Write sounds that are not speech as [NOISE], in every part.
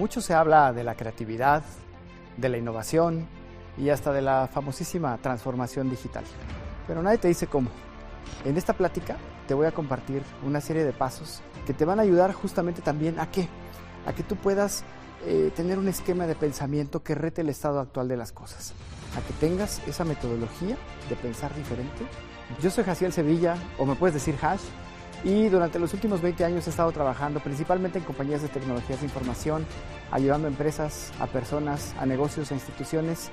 Mucho se habla de la creatividad, de la innovación y hasta de la famosísima transformación digital. Pero nadie te dice cómo. En esta plática te voy a compartir una serie de pasos que te van a ayudar justamente también a qué? A que tú puedas eh, tener un esquema de pensamiento que rete el estado actual de las cosas. A que tengas esa metodología de pensar diferente. Yo soy Jaciel Sevilla, o me puedes decir Hash, y durante los últimos 20 años he estado trabajando principalmente en compañías de tecnologías de información, ayudando a empresas, a personas, a negocios, a instituciones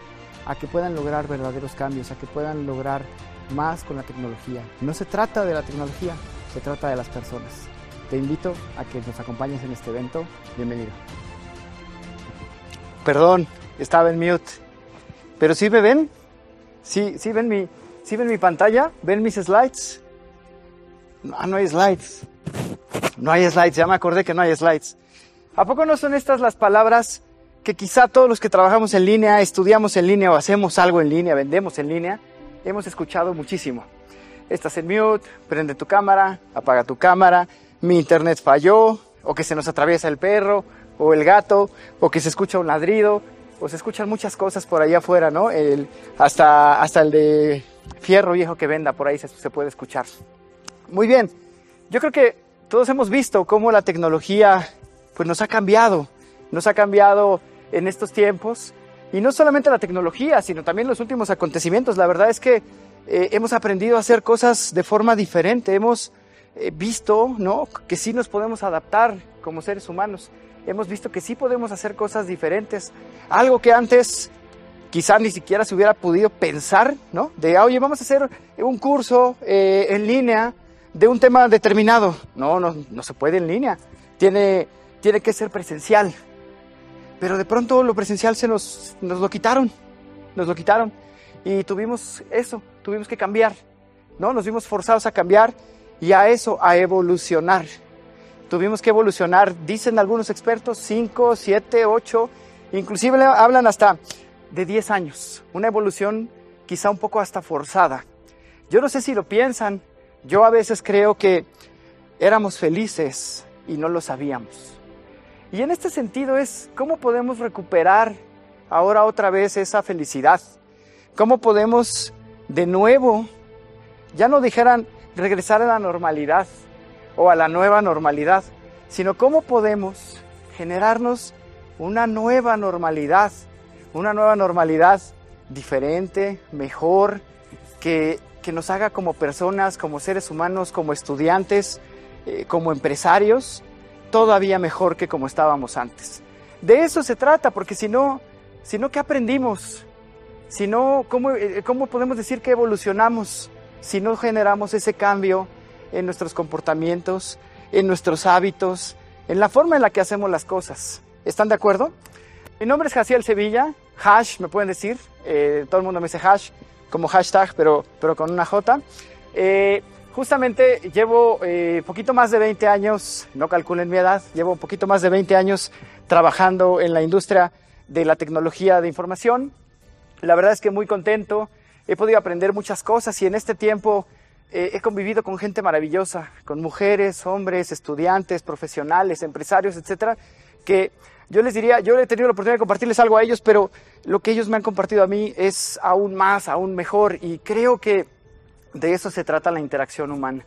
a que puedan lograr verdaderos cambios, a que puedan lograr más con la tecnología. No se trata de la tecnología, se trata de las personas. Te invito a que nos acompañes en este evento. Bienvenido. Perdón, estaba en mute. Pero sí me ven? Sí, sí ven mi, sí ven mi pantalla? ¿Ven mis slides? No, no hay slides. No hay slides, ya me acordé que no hay slides. ¿A poco no son estas las palabras que quizá todos los que trabajamos en línea, estudiamos en línea o hacemos algo en línea, vendemos en línea, hemos escuchado muchísimo? Estás en mute, prende tu cámara, apaga tu cámara, mi internet falló, o que se nos atraviesa el perro, o el gato, o que se escucha un ladrido, o se escuchan muchas cosas por allá afuera, ¿no? El, hasta, hasta el de fierro viejo que venda, por ahí se, se puede escuchar. Muy bien, yo creo que todos hemos visto cómo la tecnología pues nos ha cambiado, nos ha cambiado en estos tiempos y no solamente la tecnología, sino también los últimos acontecimientos. La verdad es que eh, hemos aprendido a hacer cosas de forma diferente, hemos eh, visto ¿no? que sí nos podemos adaptar como seres humanos, hemos visto que sí podemos hacer cosas diferentes, algo que antes quizá ni siquiera se hubiera podido pensar, ¿no? De, oye, vamos a hacer un curso eh, en línea de un tema determinado. No, no, no se puede en línea. Tiene, tiene que ser presencial. Pero de pronto lo presencial se nos, nos lo quitaron. Nos lo quitaron. Y tuvimos eso, tuvimos que cambiar. ¿no? Nos vimos forzados a cambiar y a eso, a evolucionar. Tuvimos que evolucionar, dicen algunos expertos, 5, 7, 8, inclusive hablan hasta de 10 años. Una evolución quizá un poco hasta forzada. Yo no sé si lo piensan, yo a veces creo que éramos felices y no lo sabíamos. Y en este sentido es cómo podemos recuperar ahora otra vez esa felicidad. ¿Cómo podemos de nuevo, ya no dijeran regresar a la normalidad o a la nueva normalidad, sino cómo podemos generarnos una nueva normalidad, una nueva normalidad diferente, mejor, que que nos haga como personas, como seres humanos, como estudiantes, eh, como empresarios, todavía mejor que como estábamos antes. De eso se trata, porque si no, si no ¿qué aprendimos? Si no, ¿cómo, eh, ¿cómo podemos decir que evolucionamos si no generamos ese cambio en nuestros comportamientos, en nuestros hábitos, en la forma en la que hacemos las cosas? ¿Están de acuerdo? Mi nombre es Jaciel Sevilla, Hash, me pueden decir, eh, todo el mundo me dice Hash, como hashtag, pero, pero con una J. Eh, justamente llevo eh, poquito más de 20 años, no calculen mi edad, llevo poquito más de 20 años trabajando en la industria de la tecnología de información. La verdad es que muy contento, he podido aprender muchas cosas y en este tiempo eh, he convivido con gente maravillosa, con mujeres, hombres, estudiantes, profesionales, empresarios, etcétera, que yo les diría, yo he tenido la oportunidad de compartirles algo a ellos, pero lo que ellos me han compartido a mí es aún más, aún mejor, y creo que de eso se trata la interacción humana.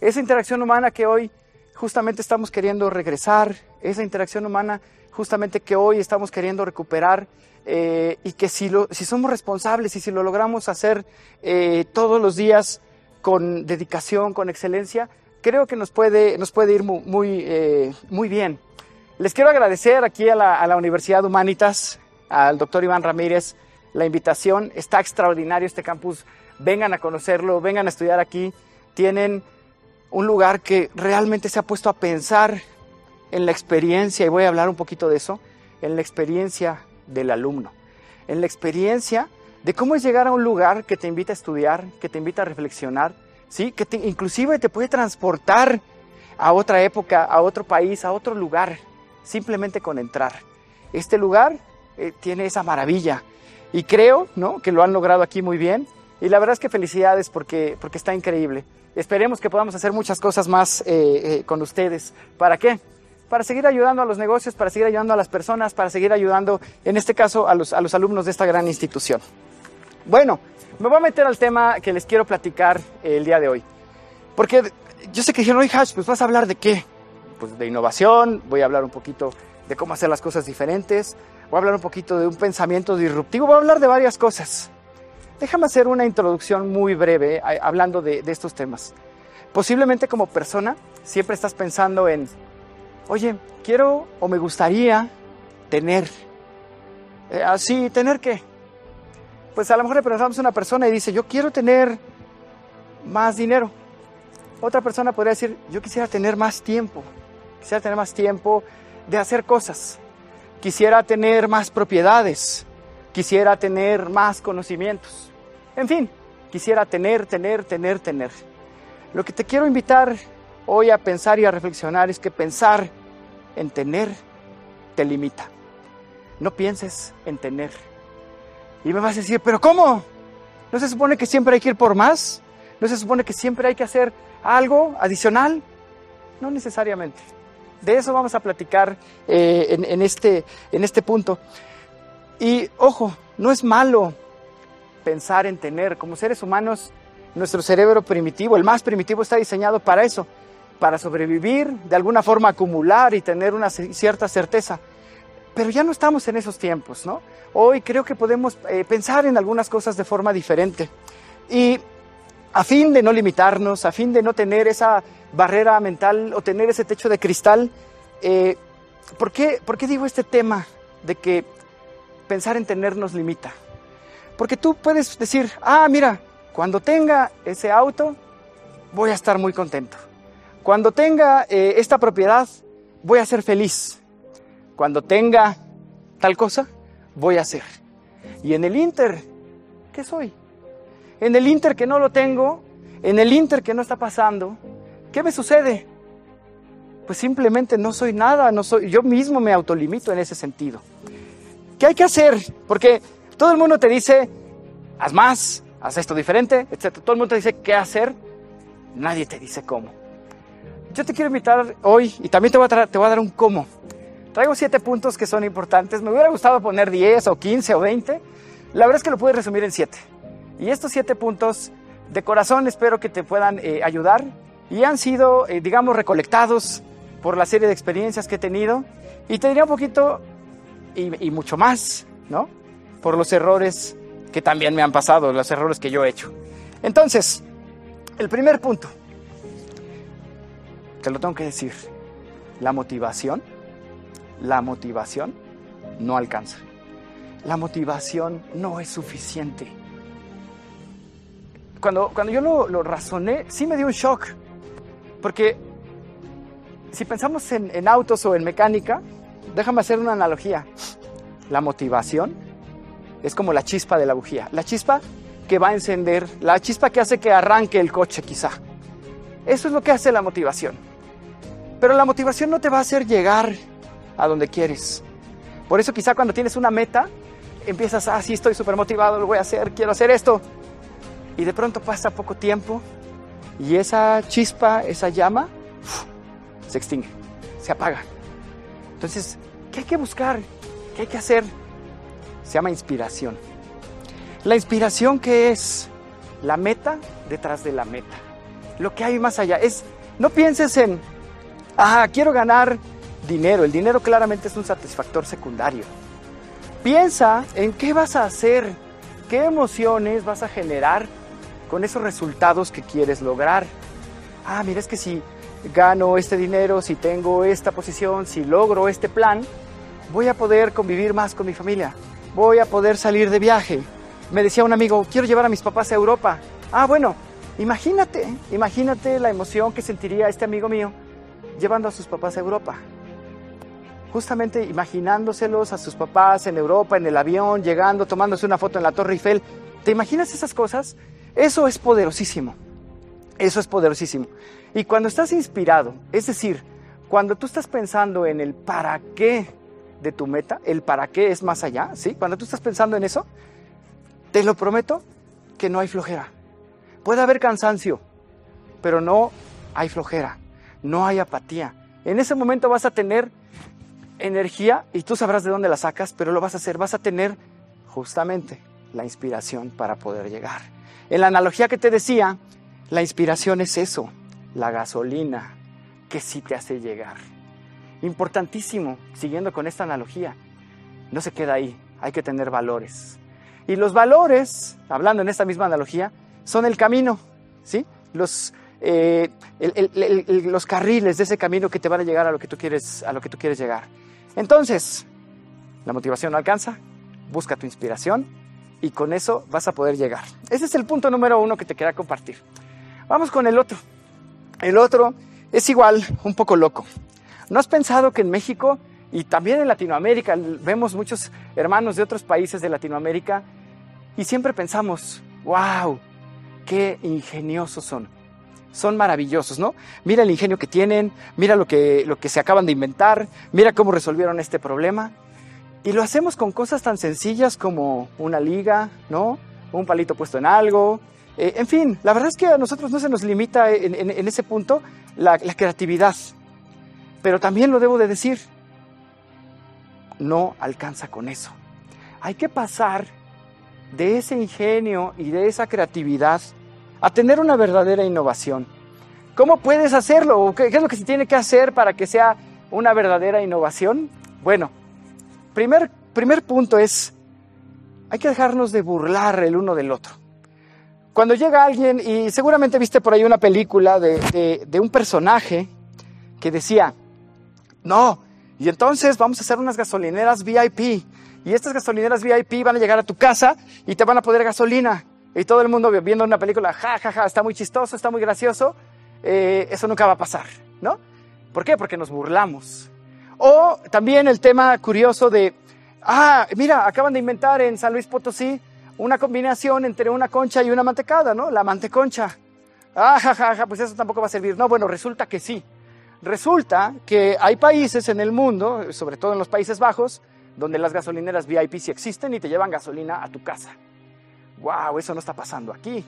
Esa interacción humana que hoy justamente estamos queriendo regresar, esa interacción humana justamente que hoy estamos queriendo recuperar eh, y que si, lo, si somos responsables y si lo logramos hacer eh, todos los días con dedicación, con excelencia, creo que nos puede, nos puede ir eh, muy bien. Les quiero agradecer aquí a la, Universidad Humanitas, al doctor Iván Ramírez, la invitación. Está extraordinario este campus. Vengan a conocerlo, vengan a estudiar aquí. Tienen un lugar que realmente se ha puesto a pensar en la experiencia, y voy a hablar un poquito de eso, en la experiencia del alumno, en la experiencia de cómo es llegar a un lugar que te invita a estudiar, que te invita a reflexionar, ¿sí? que inclusive te puede transportar a otra época, a otro país, a otro lugar simplemente con entrar. Este lugar eh, tiene esa maravilla y creo ¿no? que lo han logrado aquí muy bien y la verdad es que felicidades porque, porque está increíble. Esperemos que podamos hacer muchas cosas más eh, eh, con ustedes. ¿Para qué? para seguir ayudando a los negocios, para seguir ayudando a las personas, para seguir ayudando, en este caso, a los, a los alumnos de esta gran institución. Bueno, me voy a meter al tema que les quiero platicar el día de hoy. Porque yo sé que dijeron, oye, Hash, pues vas a hablar de qué? Pues de innovación, voy a hablar un poquito de cómo hacer las cosas diferentes, voy a hablar un poquito de un pensamiento disruptivo, voy a hablar de varias cosas. Déjame hacer una introducción muy breve hablando de, estos temas. Posiblemente como persona siempre estás pensando en, oye, quiero o me gustaría tener. Eh, así, ¿tener qué? Pues a lo mejor le preguntamos a una persona y dice, yo quiero tener más dinero. Otra persona podría decir, yo quisiera tener más tiempo. Quisiera tener más tiempo de hacer cosas. Quisiera tener más propiedades. Quisiera tener más conocimientos. En fin, quisiera tener, tener, tener, tener. Lo que te quiero invitar hoy a pensar y a reflexionar es que pensar en tener te limita. No pienses en tener. Y me vas a decir, pero ¿cómo? ¿No se supone que siempre hay que ir por más? ¿No se supone que siempre hay que hacer algo adicional? No necesariamente. De eso vamos a platicar eh, en, este, en este punto. Y ojo, no es malo pensar en tener. Como seres humanos, nuestro cerebro primitivo, el más primitivo, está diseñado para eso, para sobrevivir, de alguna forma acumular y tener una cierta certeza. Pero ya no estamos en esos tiempos, ¿no? Hoy creo que podemos eh, pensar en algunas cosas de forma diferente. Y a fin de no limitarnos, a fin de no tener esa barrera mental o tener ese techo de cristal, eh, ¿por, qué, ¿por qué digo este tema de que pensar en tener nos limita? Porque tú puedes decir, ah, mira, cuando tenga ese auto, voy a estar muy contento. Cuando tenga eh, esta propiedad, voy a ser feliz. Cuando tenga tal cosa, voy a ser. Y en el Inter, ¿qué soy? En el Inter que no lo tengo, en el Inter que no está pasando, ¿qué me sucede? Pues simplemente no soy nada, no soy, yo mismo me autolimito en ese sentido. ¿Qué hay que hacer? Porque todo el mundo te dice, haz más, haz esto diferente, etc. Todo el mundo te dice qué hacer, nadie te dice cómo. Yo te quiero invitar hoy y también te voy a, te voy a dar un cómo. Traigo siete puntos que son importantes. Me hubiera gustado poner 10 o 15 o 20. La verdad es que lo pude resumir en siete. Y estos siete puntos, de corazón, espero que te puedan eh, ayudar. Y han sido, eh, digamos, recolectados por la serie de experiencias que he tenido. Y te un poquito, y, y mucho más, ¿no? Por los errores que también me han pasado, los errores que yo he hecho. Entonces, el primer punto, te lo tengo que decir, la motivación, la motivación no alcanza. La motivación no es suficiente. Cuando, cuando yo lo, lo razoné, sí me dio un shock, porque si pensamos en, autos o en mecánica, déjame hacer una analogía. La motivación es como la chispa de la bujía. La chispa que va a encender, la chispa que hace que arranque el coche quizá. Eso es lo que hace la motivación. Pero la motivación no te va a hacer llegar a donde quieres. Por eso quizá cuando tienes una meta, empiezas, ah, sí, estoy súper motivado, lo voy a hacer, quiero hacer esto. Y de pronto pasa poco tiempo y esa chispa, esa llama, se extingue, se apaga. Entonces, ¿qué hay que buscar? ¿Qué hay que hacer? Se llama inspiración. La inspiración que es la meta detrás de la meta. Lo que hay más allá es, no pienses en, ah, quiero ganar dinero. El dinero claramente es un satisfactor secundario. Piensa en qué vas a hacer, qué emociones vas a generar con esos resultados que quieres lograr. Ah, mira, es que si gano este dinero, si tengo esta posición, si logro este plan, voy a poder convivir más con mi familia, voy a poder salir de viaje. Me decía un amigo, quiero llevar a mis papás a Europa. Ah, bueno, imagínate, imagínate la emoción que sentiría este amigo mío llevando a sus papás a Europa. Justamente imaginándoselos a sus papás en Europa, en el avión, llegando, tomándose una foto en la Torre Eiffel. ¿Te imaginas esas cosas? Eso es poderosísimo. Eso es poderosísimo. Y cuando estás inspirado, es decir, cuando tú estás pensando en el para qué de tu meta, el para qué es más allá, ¿sí? Cuando tú estás pensando en eso, te lo prometo que no hay flojera. Puede haber cansancio, pero no hay flojera, no hay apatía, En ese momento vas a tener energía y tú sabrás de dónde la sacas, pero lo vas a hacer, vas a tener justamente la inspiración para poder llegar. En la analogía que te decía, la inspiración es eso, la gasolina que sí te hace llegar. Importantísimo, siguiendo con esta analogía, no se queda ahí, hay que tener valores. Y los valores, hablando en esta misma analogía, son el camino, ¿sí? Los, eh, los carriles de ese camino que te van a llegar a lo que tú quieres, a lo que tú quieres llegar. Entonces, la motivación no alcanza, busca tu inspiración y con eso vas a poder llegar. Ese es el punto número uno que te quería compartir. Vamos con el otro. El otro es igual, un poco loco. ¿No has pensado que en México y también en Latinoamérica vemos muchos hermanos de otros países de Latinoamérica y siempre pensamos, wow, qué ingeniosos son? Son maravillosos, ¿no? Mira el ingenio que tienen, mira lo que, lo que se acaban de inventar, mira cómo resolvieron este problema. Y lo hacemos con cosas tan sencillas como una liga, ¿no? Un palito puesto en algo. Eh, en fin, la verdad es que a nosotros no se nos limita en, ese punto la, la creatividad. Pero también lo debo de decir, no alcanza con eso. Hay que pasar de ese ingenio y de esa creatividad a tener una verdadera innovación. ¿Cómo puedes hacerlo? ¿Qué es lo que se tiene que hacer para que sea una verdadera innovación? Bueno, primer, primer punto es, hay que dejarnos de burlar el uno del otro. Cuando llega alguien, y seguramente viste por ahí una película de, de un personaje que decía, no, y entonces vamos a hacer unas gasolineras VIP. Y estas gasolineras VIP van a llegar a tu casa y te van a poner gasolina. Y todo el mundo viendo una película, ja, ja, ja, está muy chistoso, está muy gracioso. Eh, eso nunca va a pasar, ¿no? ¿Por qué? Porque nos burlamos. O también el tema curioso de, ah, mira, acaban de inventar en San Luis Potosí una combinación entre una concha y una mantecada, ¿no? La manteconcha. Ah, ja, ja, pues eso tampoco va a servir. No, bueno, resulta que sí. Resulta que hay países en el mundo, sobre todo en los Países Bajos, donde las gasolineras VIP sí existen y te llevan gasolina a tu casa. ¡Wow! Eso no está pasando aquí.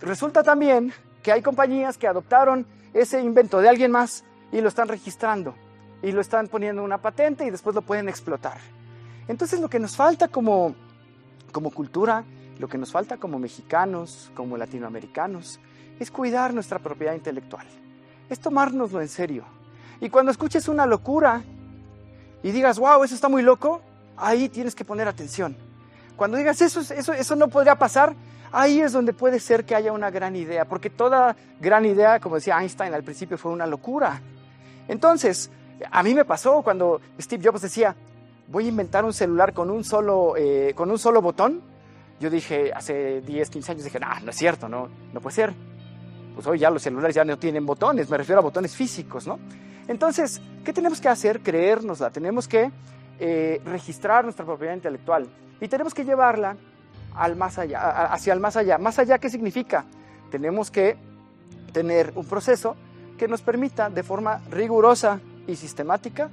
Resulta también que hay compañías que adoptaron ese invento de alguien más y lo están registrando y lo están poniendo en una patente y después lo pueden explotar. Entonces lo que nos falta como, como cultura, lo que nos falta como mexicanos, como latinoamericanos, es cuidar nuestra propiedad intelectual es tomárnoslo en serio. Y cuando escuches una locura y digas, wow, eso está muy loco, ahí tienes que poner atención. Cuando digas, eso, eso, eso no podría pasar, ahí es donde puede ser que haya una gran idea, porque toda gran idea, como decía Einstein al principio, fue una locura. Entonces, a mí me pasó cuando Steve Jobs decía, voy a inventar un celular con un solo, eh, con un solo botón. Yo dije, hace 10, 15 años, dije, no, no es cierto, no, no puede ser pues hoy ya los celulares ya no tienen botones, me refiero a botones físicos, ¿no? Entonces, ¿qué tenemos que hacer? Creérnosla, tenemos que eh, registrar nuestra propiedad intelectual y tenemos que llevarla al más allá, hacia el más allá. ¿Más allá qué significa? Tenemos que tener un proceso que nos permita de forma rigurosa y sistemática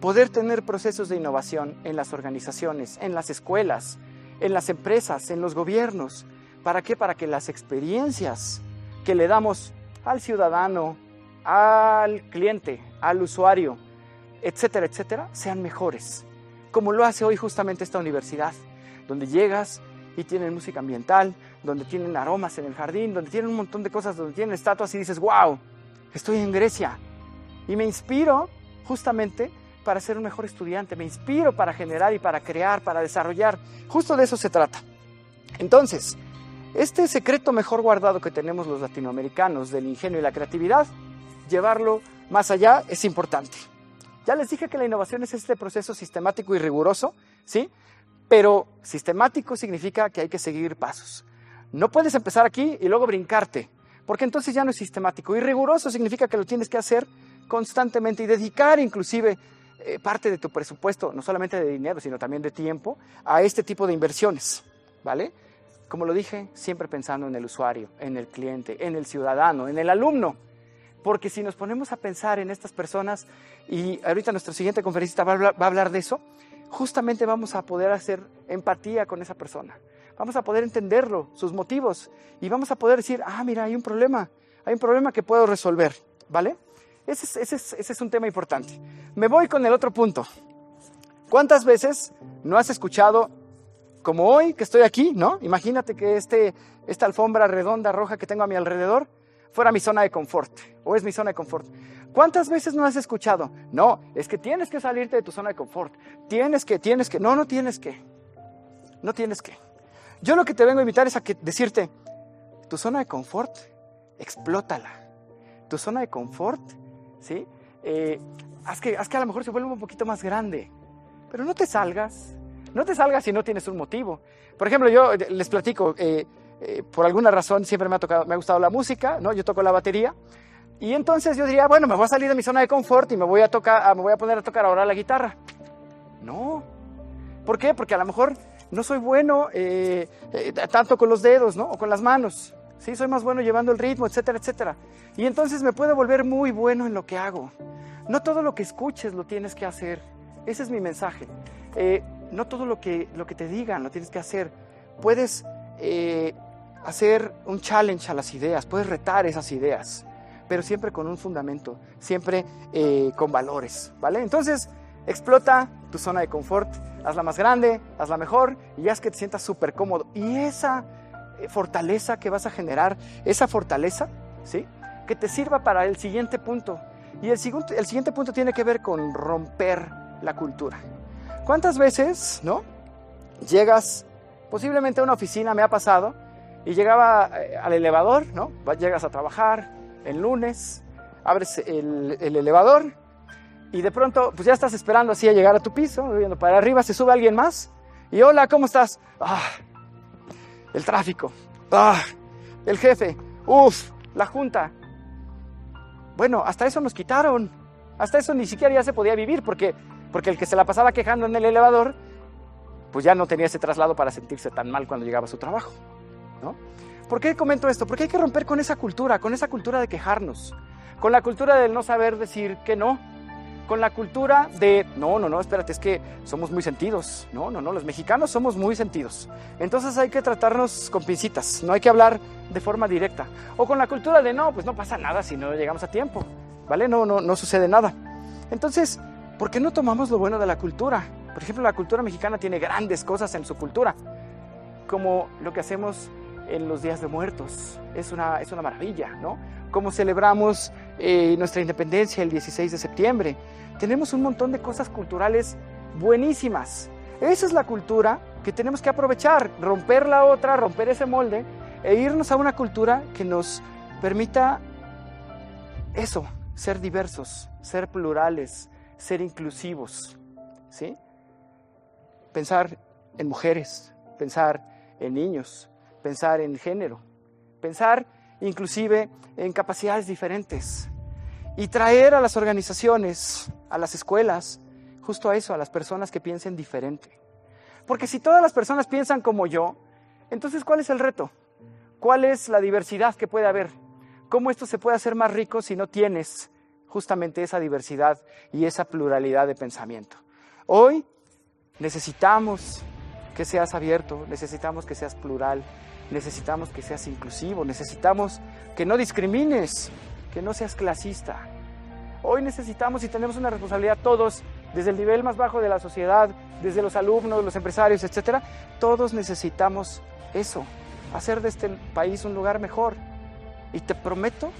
poder tener procesos de innovación en las organizaciones, en las escuelas, en las empresas, en los gobiernos. ¿Para qué? Para que las experiencias que le damos al ciudadano, al cliente, al usuario, etcétera, etcétera, sean mejores. Como lo hace hoy justamente esta universidad, donde llegas y tienen música ambiental, donde tienen aromas en el jardín, donde tienen un montón de cosas, donde tienen estatuas y dices, wow, estoy en Grecia. Y me inspiro justamente para ser un mejor estudiante, me inspiro para generar y para crear, para desarrollar. Justo de eso se trata. Entonces, este secreto mejor guardado que tenemos los latinoamericanos del ingenio y la creatividad, llevarlo más allá es importante. Ya les dije que la innovación es este proceso sistemático y riguroso, ¿sí? Pero sistemático significa que hay que seguir pasos. No puedes empezar aquí y luego brincarte, porque entonces ya no es sistemático. Y riguroso significa que lo tienes que hacer constantemente y dedicar inclusive eh, parte de tu presupuesto, no solamente de dinero, sino también de tiempo, a este tipo de inversiones, ¿vale? Como lo dije, siempre pensando en el usuario, en el cliente, en el ciudadano, en el alumno. Porque si nos ponemos a pensar en estas personas, y ahorita nuestro siguiente conferencista va a hablar, de eso, justamente vamos a poder hacer empatía con esa persona. Vamos a poder entenderlo, sus motivos, y vamos a poder decir, ah, mira, hay un problema, hay un problema que puedo resolver, ¿vale? Ese es, un tema importante. Me voy con el otro punto. ¿Cuántas veces no has escuchado, como hoy que estoy aquí, ¿no? Imagínate que este, esta alfombra redonda roja que tengo a mi alrededor fuera mi zona de confort, o es mi zona de confort. ¿Cuántas veces no has escuchado? No, es que tienes que salirte de tu zona de confort. Tienes que, tienes que. No, no tienes que. No tienes que. Yo lo que te vengo a invitar es a que, decirte, tu zona de confort, explótala. Tu zona de confort, ¿sí? Eh, haz, que, haz que a lo mejor se vuelva un poquito más grande. Pero no te salgas. No te salgas si no tienes un motivo. Por ejemplo, yo eh, les platico, eh, por alguna razón siempre me ha, tocado, me ha gustado la música, ¿no? Yo toco la batería. Y entonces yo diría, bueno, me voy a salir de mi zona de confort y me voy a, tocar, ah, me voy a poner a tocar ahora la guitarra. No. ¿Por qué? Porque a lo mejor no soy bueno tanto con los dedos, ¿no? O con las manos. Sí, soy más bueno llevando el ritmo, etcétera, etcétera. Y entonces me puedo volver muy bueno en lo que hago. No todo lo que escuches lo tienes que hacer. Ese es mi mensaje. Eh, no todo lo que, lo que te digan lo tienes que hacer. Puedes hacer un challenge a las ideas, puedes retar esas ideas pero siempre con un fundamento, siempre eh, con valores, ¿vale? Entonces, explota tu zona de confort, hazla más grande, hazla mejor y haz que te sientas súper cómodo. Y esa eh, fortaleza que vas a generar, esa fortaleza, ¿sí? Que te sirva para el siguiente punto. Y el, siguiente, el siguiente punto tiene que ver con romper la cultura. ¿Cuántas veces, no? Llegas, posiblemente a una oficina, me ha pasado, y llegaba eh, al elevador, ¿no? Llegas a trabajar, el lunes, abres el, elevador y de pronto, pues ya estás esperando así a llegar a tu piso, viendo para arriba, se sube alguien más y hola, ¿cómo estás? Ah, el tráfico, ah, el jefe, uff, la junta. Bueno, hasta eso nos quitaron, hasta eso ni siquiera ya se podía vivir porque, porque el que se la pasaba quejando en el elevador, pues ya no tenía ese traslado para sentirse tan mal cuando llegaba a su trabajo, ¿no? ¿Por qué comento esto? Porque hay que romper con esa cultura, con esa cultura de quejarnos, con la cultura del no saber decir que no, con la cultura de, no, no, no, espérate, es que somos muy sentidos. No, no, no, los mexicanos somos muy sentidos. Entonces hay que tratarnos con pincitas, no hay que hablar de forma directa. O con la cultura de, no, pues no pasa nada si no llegamos a tiempo, ¿vale? No, no, no sucede nada. Entonces, ¿por qué no tomamos lo bueno de la cultura? Por ejemplo, la cultura mexicana tiene grandes cosas en su cultura, como lo que hacemos en los días de muertos. Es una, es una maravilla, ¿no? Como celebramos eh, nuestra independencia el 16 de septiembre. Tenemos un montón de cosas culturales buenísimas. Esa es la cultura que tenemos que aprovechar, romper la otra, romper ese molde e irnos a una cultura que nos permita eso, ser diversos, ser plurales, ser inclusivos, ¿sí? Pensar en mujeres, pensar en niños, pensar en género, pensar inclusive en capacidades diferentes y traer a las organizaciones, a las escuelas, justo a eso, a las personas que piensen diferente. Porque si todas las personas piensan como yo, entonces ¿cuál es el reto? ¿Cuál es la diversidad que puede haber? ¿Cómo esto se puede hacer más rico si no tienes justamente esa diversidad y esa pluralidad de pensamiento? Hoy necesitamos que seas abierto, necesitamos que seas plural, necesitamos que seas inclusivo, necesitamos que no discrimines, que no seas clasista. Hoy necesitamos y tenemos una responsabilidad todos, desde el nivel más bajo de la sociedad, desde los alumnos, los empresarios, etcétera, todos necesitamos eso, hacer de este país un lugar mejor. Y te prometo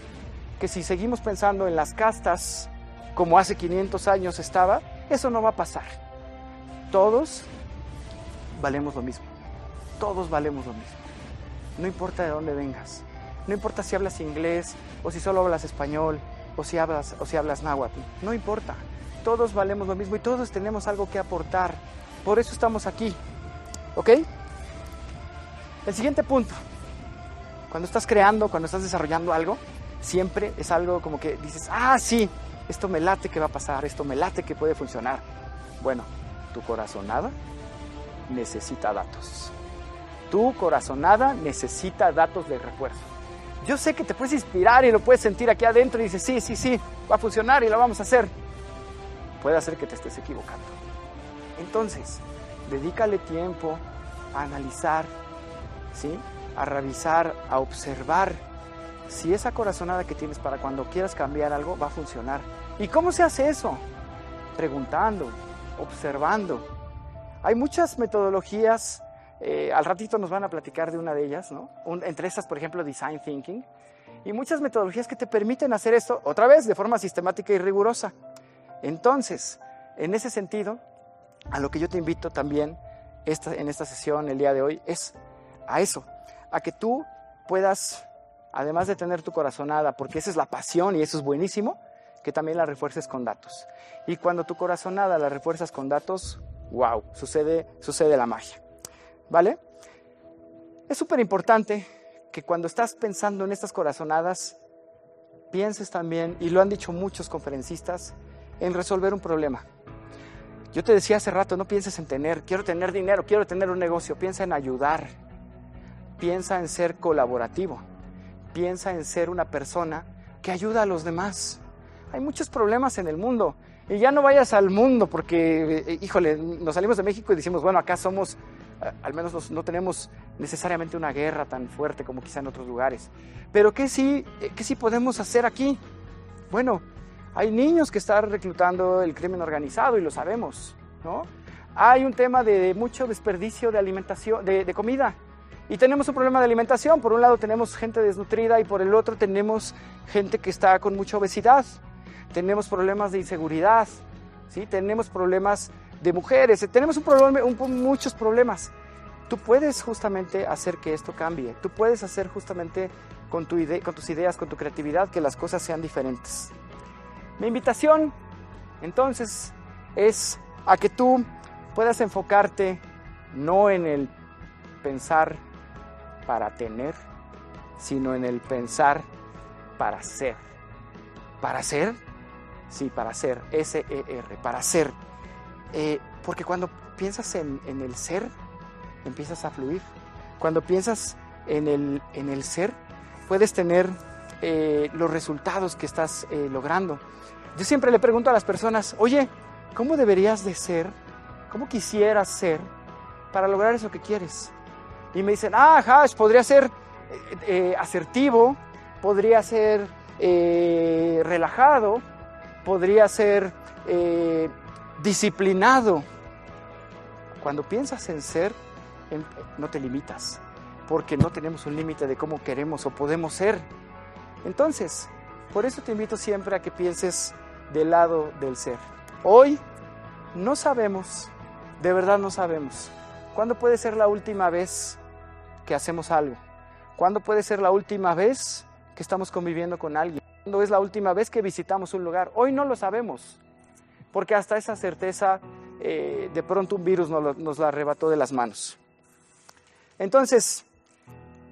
que si seguimos pensando en las castas como hace 500 años estaba, eso no va a pasar. Todos valemos lo mismo. Todos valemos lo mismo. No importa de dónde vengas. No importa si hablas inglés o si solo hablas español o si hablas, o si hablas náhuatl. No importa. Todos valemos lo mismo y todos tenemos algo que aportar. Por eso estamos aquí. ¿Ok? El siguiente punto. Cuando estás creando, cuando estás desarrollando algo, siempre es algo como que dices, ah, sí, esto me late que va a pasar, esto me late que puede funcionar. Bueno, tu corazonada necesita datos. Tu corazonada necesita datos de refuerzo. Yo sé que te puedes inspirar y lo puedes sentir aquí adentro y dices, sí, sí, sí, va a funcionar y lo vamos a hacer. Puede hacer que te estés equivocando. Entonces, dedícale tiempo a analizar, ¿sí? a revisar, a observar si esa corazonada que tienes para cuando quieras cambiar algo va a funcionar. ¿Y cómo se hace eso? Preguntando, observando. Hay muchas metodologías, eh, al ratito nos van a platicar de una de ellas, ¿no? entre estas, por ejemplo, Design Thinking, y muchas metodologías que te permiten hacer esto, otra vez, de forma sistemática y rigurosa. Entonces, en ese sentido, a lo que yo te invito también esta, en esta sesión el día de hoy es a eso, a que tú puedas, además de tener tu corazonada, porque esa es la pasión y eso es buenísimo, que también la refuerces con datos. Y cuando tu corazonada la refuerzas con datos, wow, sucede, sucede la magia. ¿Vale? Es súper importante que cuando estás pensando en estas corazonadas, pienses también, y lo han dicho muchos conferencistas, en resolver un problema. Yo te decía hace rato, no pienses en tener, quiero tener dinero, quiero tener un negocio, piensa en ayudar, piensa en ser colaborativo, piensa en ser una persona que ayuda a los demás. Hay muchos problemas en el mundo y ya no vayas al mundo porque, eh, híjole, nos salimos de México y decimos, bueno, acá somos, eh, al menos no tenemos necesariamente una guerra tan fuerte como quizá en otros lugares. Pero ¿qué sí, eh, qué sí podemos hacer aquí? Bueno, hay niños que están reclutando el crimen organizado y lo sabemos, ¿no? Hay un tema de mucho desperdicio de alimentación, de, de comida. Y tenemos un problema de alimentación. Por un lado tenemos gente desnutrida y por el otro tenemos gente que está con mucha obesidad. Tenemos problemas de inseguridad, ¿sí? Tenemos problemas de mujeres, tenemos un problema, muchos problemas. Tú puedes justamente hacer que esto cambie. Tú puedes hacer justamente con, con tus ideas, con tu creatividad, que las cosas sean diferentes. Mi invitación, entonces, es a que tú puedas enfocarte no en el pensar para tener, sino en el pensar para ser. ¿Para ser? Sí, para ser. S-E-R, para ser. Eh, porque cuando piensas en, el ser, empiezas a fluir. Cuando piensas en el, en el ser, puedes tener eh, los resultados que estás eh, logrando. Yo siempre le pregunto a las personas, oye, ¿cómo deberías de ser? ¿Cómo quisieras ser para lograr eso que quieres? Y me dicen, ah, Hash, podría ser asertivo, podría ser relajado, podría ser disciplinado. Cuando piensas en ser, no te limitas, porque no tenemos un límite de cómo queremos o podemos ser. Entonces, por eso te invito siempre a que pienses del lado del ser. Hoy no sabemos, de verdad no sabemos, cuándo puede ser la última vez que hacemos algo, cuándo puede ser la última vez que estamos conviviendo con alguien, cuándo es la última vez que visitamos un lugar. Hoy no lo sabemos, porque hasta esa certeza eh, de pronto un virus nos, la arrebató de las manos. Entonces,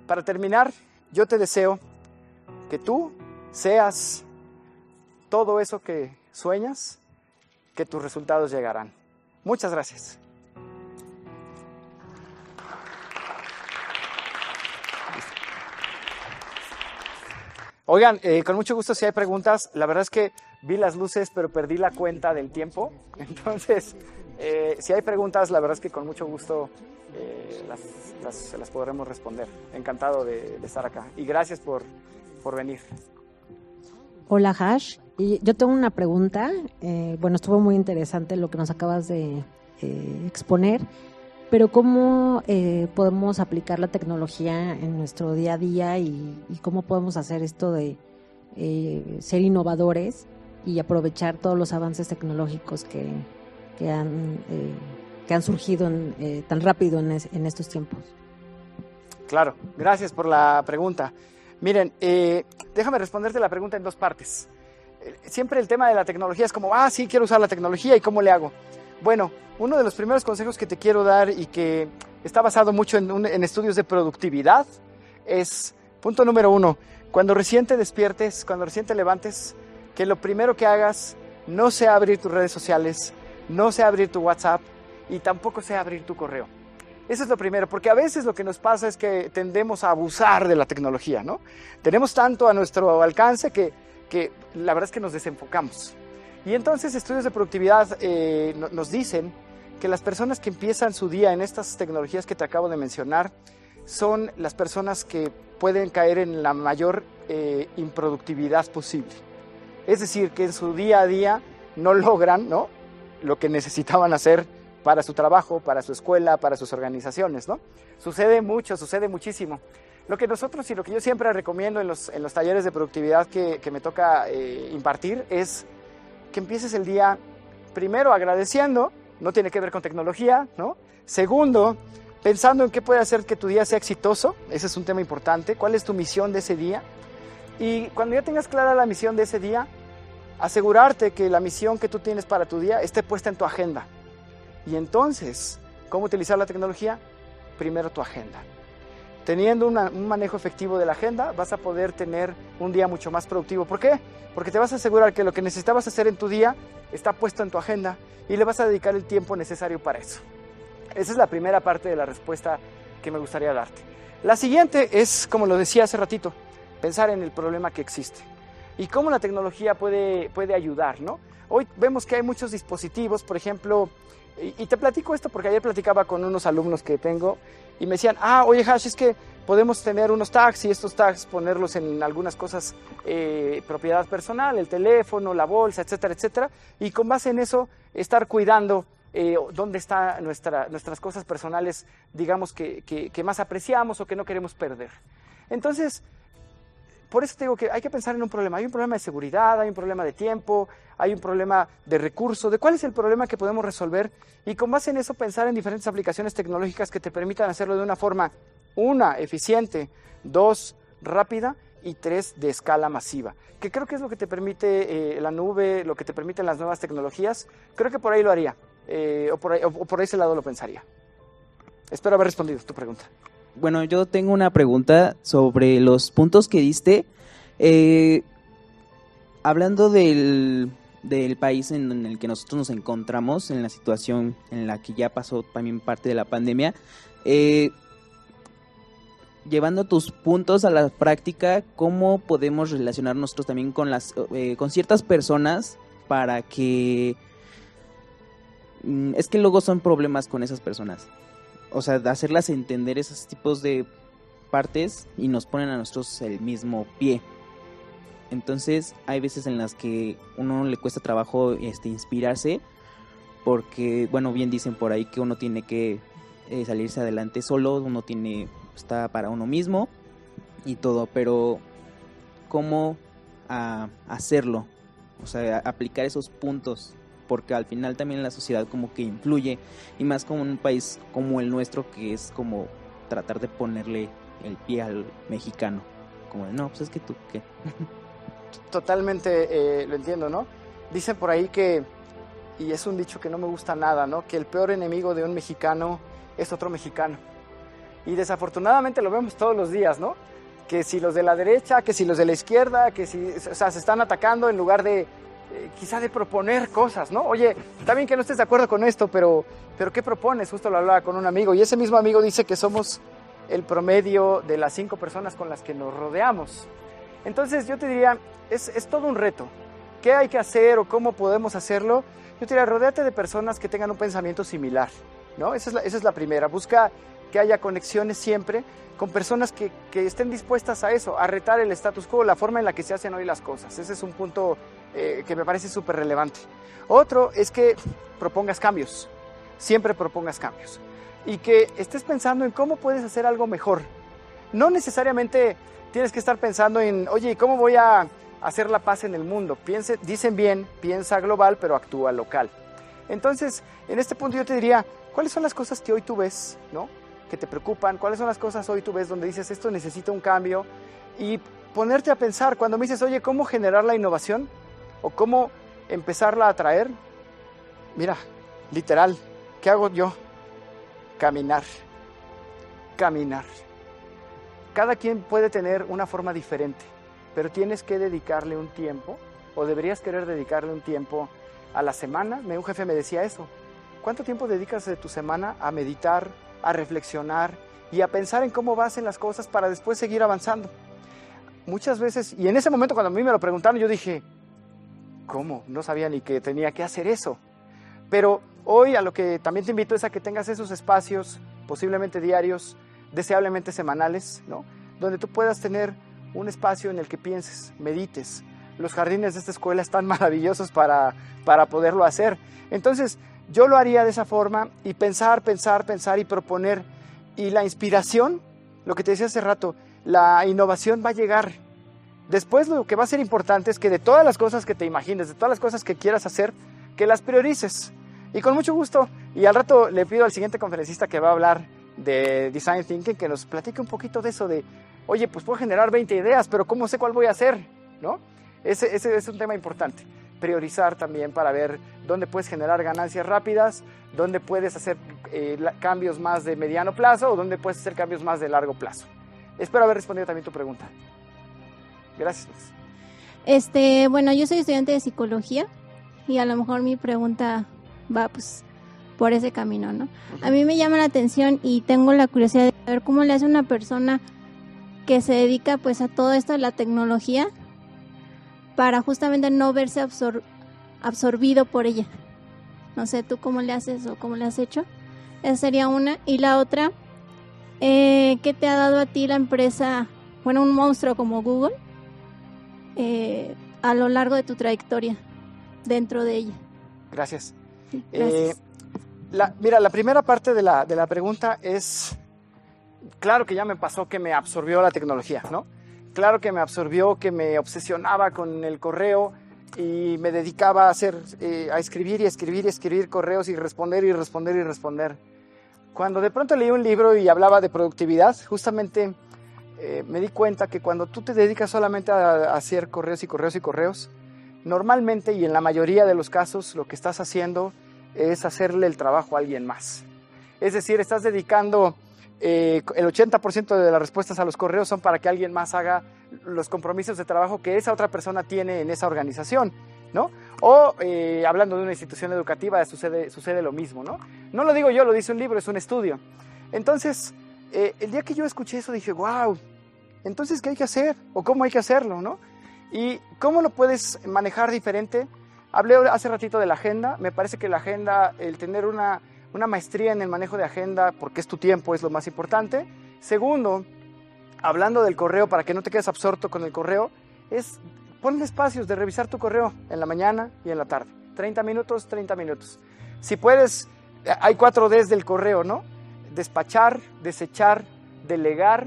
para terminar, yo te deseo que tú seas todo eso que sueñas, que tus resultados llegarán. Muchas gracias. Oigan, eh, con mucho gusto si hay preguntas. La verdad es que vi las luces, pero perdí la cuenta del tiempo. [LAUGHS] Entonces, eh, si hay preguntas, la verdad es que con mucho gusto eh, las, las, podremos responder. Encantado de, estar acá. Y gracias por, por venir. Hola, Hash. Y yo tengo una pregunta. Eh, bueno, estuvo muy interesante lo que nos acabas de eh, exponer, pero ¿cómo eh, podemos aplicar la tecnología en nuestro día a día y, cómo podemos hacer esto de ser innovadores y aprovechar todos los avances tecnológicos que, que, han, que han surgido tan rápido en, en estos tiempos? Claro, gracias por la pregunta. Miren, eh, déjame responderte la pregunta en dos partes. Eh, siempre el tema de la tecnología es como, ah, sí, quiero usar la tecnología y cómo le hago. Bueno, uno de los primeros consejos que te quiero dar y que está basado mucho en, estudios de productividad es, punto número uno, cuando recién te despiertes, cuando recién te levantes, que lo primero que hagas no sea abrir tus redes sociales, no sea abrir tu WhatsApp y tampoco sea abrir tu correo. Eso es lo primero, porque a veces lo que nos pasa es que tendemos a abusar de la tecnología, ¿no? Tenemos tanto a nuestro alcance que, que la verdad es que nos desenfocamos. Y entonces estudios de productividad eh, nos dicen que las personas que empiezan su día en estas tecnologías que te acabo de mencionar son las personas que pueden caer en la mayor eh, improductividad posible. Es decir, que en su día a día no logran ¿no? lo que necesitaban hacer para su trabajo, para su escuela, para sus organizaciones. ¿no? Sucede mucho, sucede muchísimo. Lo que nosotros y lo que yo siempre recomiendo en los, en los talleres de productividad que, que me toca eh, impartir es que empieces el día primero agradeciendo, no tiene que ver con tecnología, ¿no? Segundo, pensando en qué puede hacer que tu día sea exitoso, ese es un tema importante, cuál es tu misión de ese día. Y cuando ya tengas clara la misión de ese día, asegurarte que la misión que tú tienes para tu día esté puesta en tu agenda. Y entonces, ¿cómo utilizar la tecnología? Primero tu agenda. Teniendo un manejo efectivo de la agenda, vas a poder tener un día mucho más productivo. ¿Por qué? Porque te vas a asegurar que lo que necesitabas hacer en tu día está puesto en tu agenda y le vas a dedicar el tiempo necesario para eso. Esa es la primera parte de la respuesta que me gustaría darte. La siguiente es, como lo decía hace ratito, pensar en el problema que existe y cómo la tecnología puede, puede ayudar, ¿no? Hoy vemos que hay muchos dispositivos, por ejemplo, y, te platico esto porque ayer platicaba con unos alumnos que tengo y me decían, ah, oye Hash, es que podemos tener unos tags y estos tags ponerlos en algunas cosas, eh, propiedad personal, el teléfono, la bolsa, etcétera, etcétera, y con base en eso estar cuidando eh, dónde están nuestra, nuestras cosas personales, digamos, que, que, más apreciamos o que no queremos perder. Entonces, por eso te digo que hay que pensar en un problema. Hay un problema de seguridad, hay un problema de tiempo, hay un problema de recurso, de cuál es el problema que podemos resolver y con base en eso pensar en diferentes aplicaciones tecnológicas que te permitan hacerlo de una forma, una, eficiente, dos, rápida y tres, de escala masiva, que creo que es lo que te permite eh, la nube, lo que te permiten las nuevas tecnologías. Creo que por ahí lo haría. Eh, o, por ese lado lo pensaría. Espero haber respondido tu pregunta. Bueno, yo tengo una pregunta sobre los puntos que diste. Eh, hablando del, país en, el que nosotros nos encontramos, en la situación en la que ya pasó también parte de la pandemia, eh, llevando tus puntos a la práctica, ¿cómo podemos relacionar nosotros también con, las, con ciertas personas para que Mm, es que luego son problemas con esas personas. O sea, hacerlas entender esos tipos de partes y nos ponen a nosotros el mismo pie. Entonces hay veces en las que uno le cuesta trabajo este, inspirarse porque, bueno, bien dicen por ahí que uno tiene que eh, salirse adelante solo, uno tiene, está para uno mismo y todo, pero ¿cómo a, hacerlo? O sea, aplicar esos puntos porque al final también la sociedad como que influye y más como un país como el nuestro que es como tratar de ponerle el pie al mexicano, como de no, pues es que tú qué. [LAUGHS] Totalmente eh, lo entiendo, ¿no? Dicen por ahí que, y es un dicho que no me gusta nada, ¿no? Que el peor enemigo de un mexicano es otro mexicano. Y desafortunadamente lo vemos todos los días, ¿no? Que si los de la derecha, que si los de la izquierda, que si, o sea, se están atacando en lugar de, eh, quizá de proponer cosas, ¿no? Oye, bien que no estés de acuerdo con esto, pero, pero ¿qué propones? Justo lo hablaba con un amigo y ese mismo amigo dice que somos el promedio de las cinco personas con las que nos rodeamos. Entonces yo te diría, es, es todo un reto. ¿Qué hay que hacer o cómo podemos hacerlo? Yo te diría, rodeate de personas que tengan un pensamiento similar, ¿no? Esa es la, esa es la primera. Busca que haya conexiones siempre con personas que, que, estén dispuestas a eso, a retar el status quo, la forma en la que se hacen hoy las cosas. Ese es un punto eh, que me parece súper relevante. Otro es que propongas cambios, siempre propongas cambios. Y que estés pensando en cómo puedes hacer algo mejor. No necesariamente tienes que estar pensando en, oye, ¿cómo voy a hacer la paz en el mundo? Piense, dicen bien, piensa global, pero actúa local. Entonces, en este punto yo te diría, ¿cuáles son las cosas que hoy tú ves, ¿no? que te preocupan? ¿Cuáles son las cosas hoy tú ves donde dices, esto necesita un cambio? Y ponerte a pensar, cuando me dices, oye, ¿cómo generar la innovación? O cómo empezarla a traer. Mira, literal, ¿qué hago yo? Caminar, caminar. Cada quien puede tener una forma diferente, pero tienes que dedicarle un tiempo, o deberías querer dedicarle un tiempo a la semana. Un jefe me decía eso. ¿Cuánto tiempo dedicas de tu semana a meditar, a reflexionar y a pensar en cómo vas en las cosas para después seguir avanzando? Muchas veces, y en ese momento cuando a mí me lo preguntaron, yo dije, ¿cómo? No sabía ni que tenía que hacer eso. Pero hoy a lo que también te invito es a que tengas esos espacios, posiblemente diarios, deseablemente semanales, ¿no? Donde tú puedas tener un espacio en el que pienses, medites. Los jardines de esta escuela están [LAUGHS] maravillosos para, para poderlo hacer. Entonces, yo lo haría de esa forma y pensar, pensar, pensar y proponer. Y la inspiración, lo que te decía hace rato, la innovación va a llegar. Después lo que va a ser importante es que de todas las cosas que te imagines, de todas las cosas que quieras hacer, que las priorices. Y con mucho gusto, y al rato le pido al siguiente conferencista que va a hablar de Design Thinking que nos platique un poquito de eso de, oye, pues puedo generar 20 ideas, pero ¿cómo sé cuál voy a hacer? ¿No? Ese, es un tema importante. Priorizar también para ver dónde puedes generar ganancias rápidas, dónde puedes hacer eh, cambios más de mediano plazo o dónde puedes hacer cambios más de largo plazo. Espero haber respondido también tu pregunta. Gracias. Este, bueno, yo soy estudiante de psicología y a lo mejor mi pregunta va pues por ese camino, ¿no? A mí me llama la atención y tengo la curiosidad de saber cómo le hace una persona que se dedica pues a todo esto de la tecnología para justamente no verse absorbido por ella. No sé, ¿tú cómo le haces o cómo le has hecho? Esa sería una. Y la otra, eh, ¿qué te ha dado a ti la empresa, bueno, un monstruo como Google, eh, a lo largo de tu trayectoria dentro de ella? Gracias. Eh, mira, la primera parte de la, de la pregunta es, claro que ya me pasó que me absorbió la tecnología, ¿no? Claro que me absorbió, que me obsesionaba con el correo y me dedicaba a hacer, eh, a escribir y escribir y escribir correos y responder y responder y responder. Cuando de pronto leí un libro y hablaba de productividad, justamente eh, me di cuenta que cuando tú te dedicas solamente a hacer correos y correos y correos, normalmente y en la mayoría de los casos lo que estás haciendo es hacerle el trabajo a alguien más. Es decir, estás dedicando eh, el 80% de las respuestas a los correos son para que alguien más haga los compromisos de trabajo que esa otra persona tiene en esa organización, ¿no? O eh, hablando de una institución educativa sucede, sucede lo mismo, ¿no? No lo digo yo, lo dice un libro, es un estudio. Entonces, el día que yo escuché eso dije, wow, entonces, ¿qué hay que hacer? ¿O cómo hay que hacerlo, no? ¿Y cómo lo puedes manejar diferente? Hablé hace ratito de la agenda. Me parece que la agenda, el tener una, una maestría en el manejo de agenda, porque es tu tiempo, es lo más importante. Segundo, hablando del correo, para que no te quedes absorto con el correo, es ponle espacios de revisar tu correo en la mañana y en la tarde. 30 minutos, 30 minutos. Si puedes, hay cuatro Ds del correo, ¿no? Despachar, desechar, delegar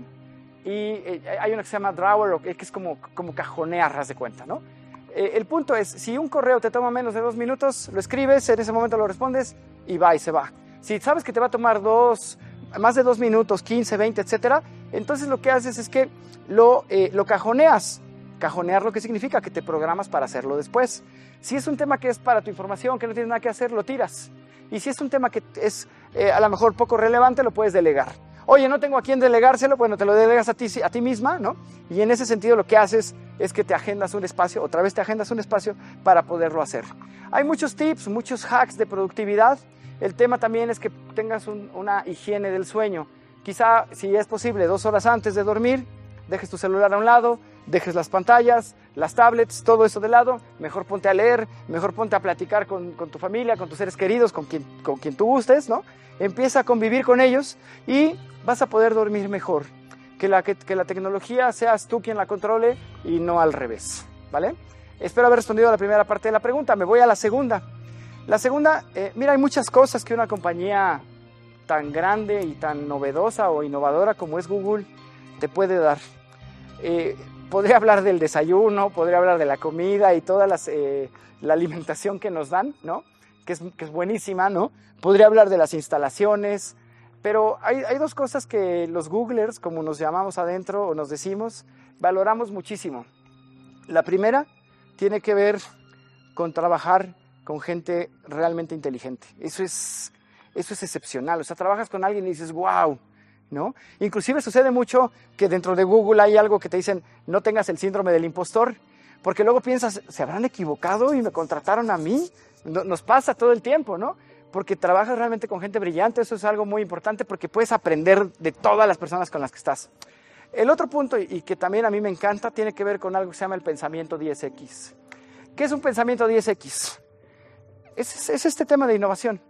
y eh, hay una que se llama drawer, que es como, como cajonear, haz de cuenta, ¿no? Eh, el punto es, si un correo te toma menos de dos minutos, lo escribes, en ese momento lo respondes y va y se va. Si sabes que te va a tomar dos, más de dos minutos, 15, 20, etcétera, entonces lo que haces es que lo, eh, lo cajoneas. Cajonear lo que significa que te programas para hacerlo después. Si es un tema que es para tu información, que no tienes nada que hacer, lo tiras. Y si es un tema que es a lo mejor poco relevante, lo puedes delegar. Oye, no tengo a quién delegárselo, bueno, te lo delegas a ti, a ti misma, ¿no? Y en ese sentido lo que haces es que te agendas un espacio, otra vez te agendas un espacio para poderlo hacer. Hay muchos tips, muchos hacks de productividad. El tema también es que tengas una higiene del sueño. Quizá, si es posible, dos horas antes de dormir, dejes tu celular a un lado, dejes las pantallas, las tablets, todo eso de lado, mejor ponte a leer, mejor ponte a platicar con, con tu familia, con tus seres queridos, con quien, con quien tú gustes, ¿no? Empieza a convivir con ellos y vas a poder dormir mejor. Que la, que, la tecnología seas tú quien la controle y no al revés, ¿vale? Espero haber respondido a la primera parte de la pregunta. Me voy a la segunda. La segunda, eh, mira, hay muchas cosas que una compañía tan grande y tan novedosa o innovadora como es Google te puede dar. Eh, podría hablar del desayuno, podría hablar de la comida y toda eh, la alimentación que nos dan, ¿no? Que es, que es buenísima, ¿no? Podría hablar de las instalaciones, pero hay, dos cosas que los Googlers, como nos llamamos adentro o nos decimos, valoramos muchísimo. La primera tiene que ver con trabajar con gente realmente inteligente. Eso es, eso es excepcional. O sea, trabajas con alguien y dices, wow, ¿no? Inclusive sucede mucho que dentro de Google hay algo que te dicen, no tengas el síndrome del impostor, porque luego piensas, ¿se habrán equivocado y me contrataron a mí? Nos pasa todo el tiempo, ¿no? porque trabajas realmente con gente brillante, eso es algo muy importante porque puedes aprender de todas las personas con las que estás. El otro punto, y que también a mí me encanta, tiene que ver con algo que se llama el pensamiento 10X. ¿Qué es un pensamiento 10X? Es, es este tema de innovación.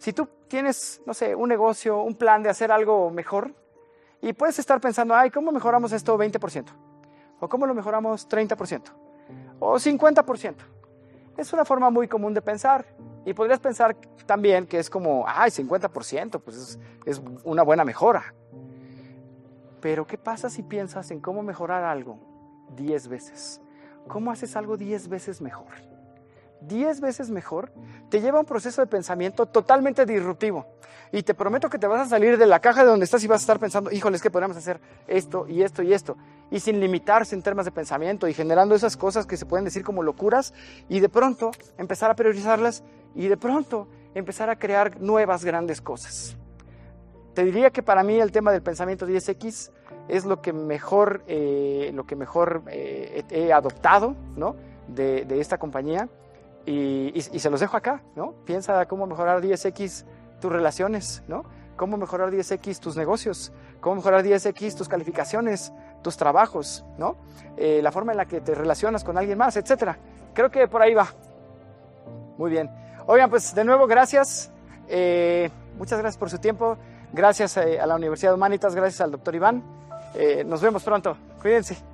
Si tú tienes, no sé, un negocio, un plan de hacer algo mejor, Y puedes estar pensando, ay, ¿cómo mejoramos esto 20%? ¿O cómo lo mejoramos 30%? ¿O 50%? Es una forma muy común de pensar. Y podrías pensar también que es como, ay, 50%, pues es, es una buena mejora. Pero ¿qué pasa si piensas en cómo mejorar algo 10 veces? ¿Cómo haces algo 10 veces mejor? 10 veces mejor te lleva a un proceso de pensamiento totalmente disruptivo. Y te prometo que te vas a salir de la caja de donde estás y vas a estar pensando, híjole, es que podríamos hacer esto y esto y esto. Y sin limitarse en temas de pensamiento y generando esas cosas que se pueden decir como locuras y de pronto empezar a priorizarlas y de pronto empezar a crear nuevas grandes cosas. Te diría que para mí el tema del pensamiento 10X es lo que mejor, eh, lo que mejor eh, he adoptado ¿no? de, de esta compañía y, se los dejo acá, ¿no? Piensa cómo mejorar 10X tus relaciones, ¿no? Cómo mejorar 10X tus negocios, cómo mejorar 10X tus calificaciones, tus trabajos, ¿no? Eh, la forma en la que te relacionas con alguien más, etcétera. Creo que por ahí va. Muy bien. Oigan, pues de nuevo, gracias. Eh, muchas gracias por su tiempo. Gracias eh, a la Universidad de Humanitas, gracias al doctor Iván. nos vemos pronto. Cuídense.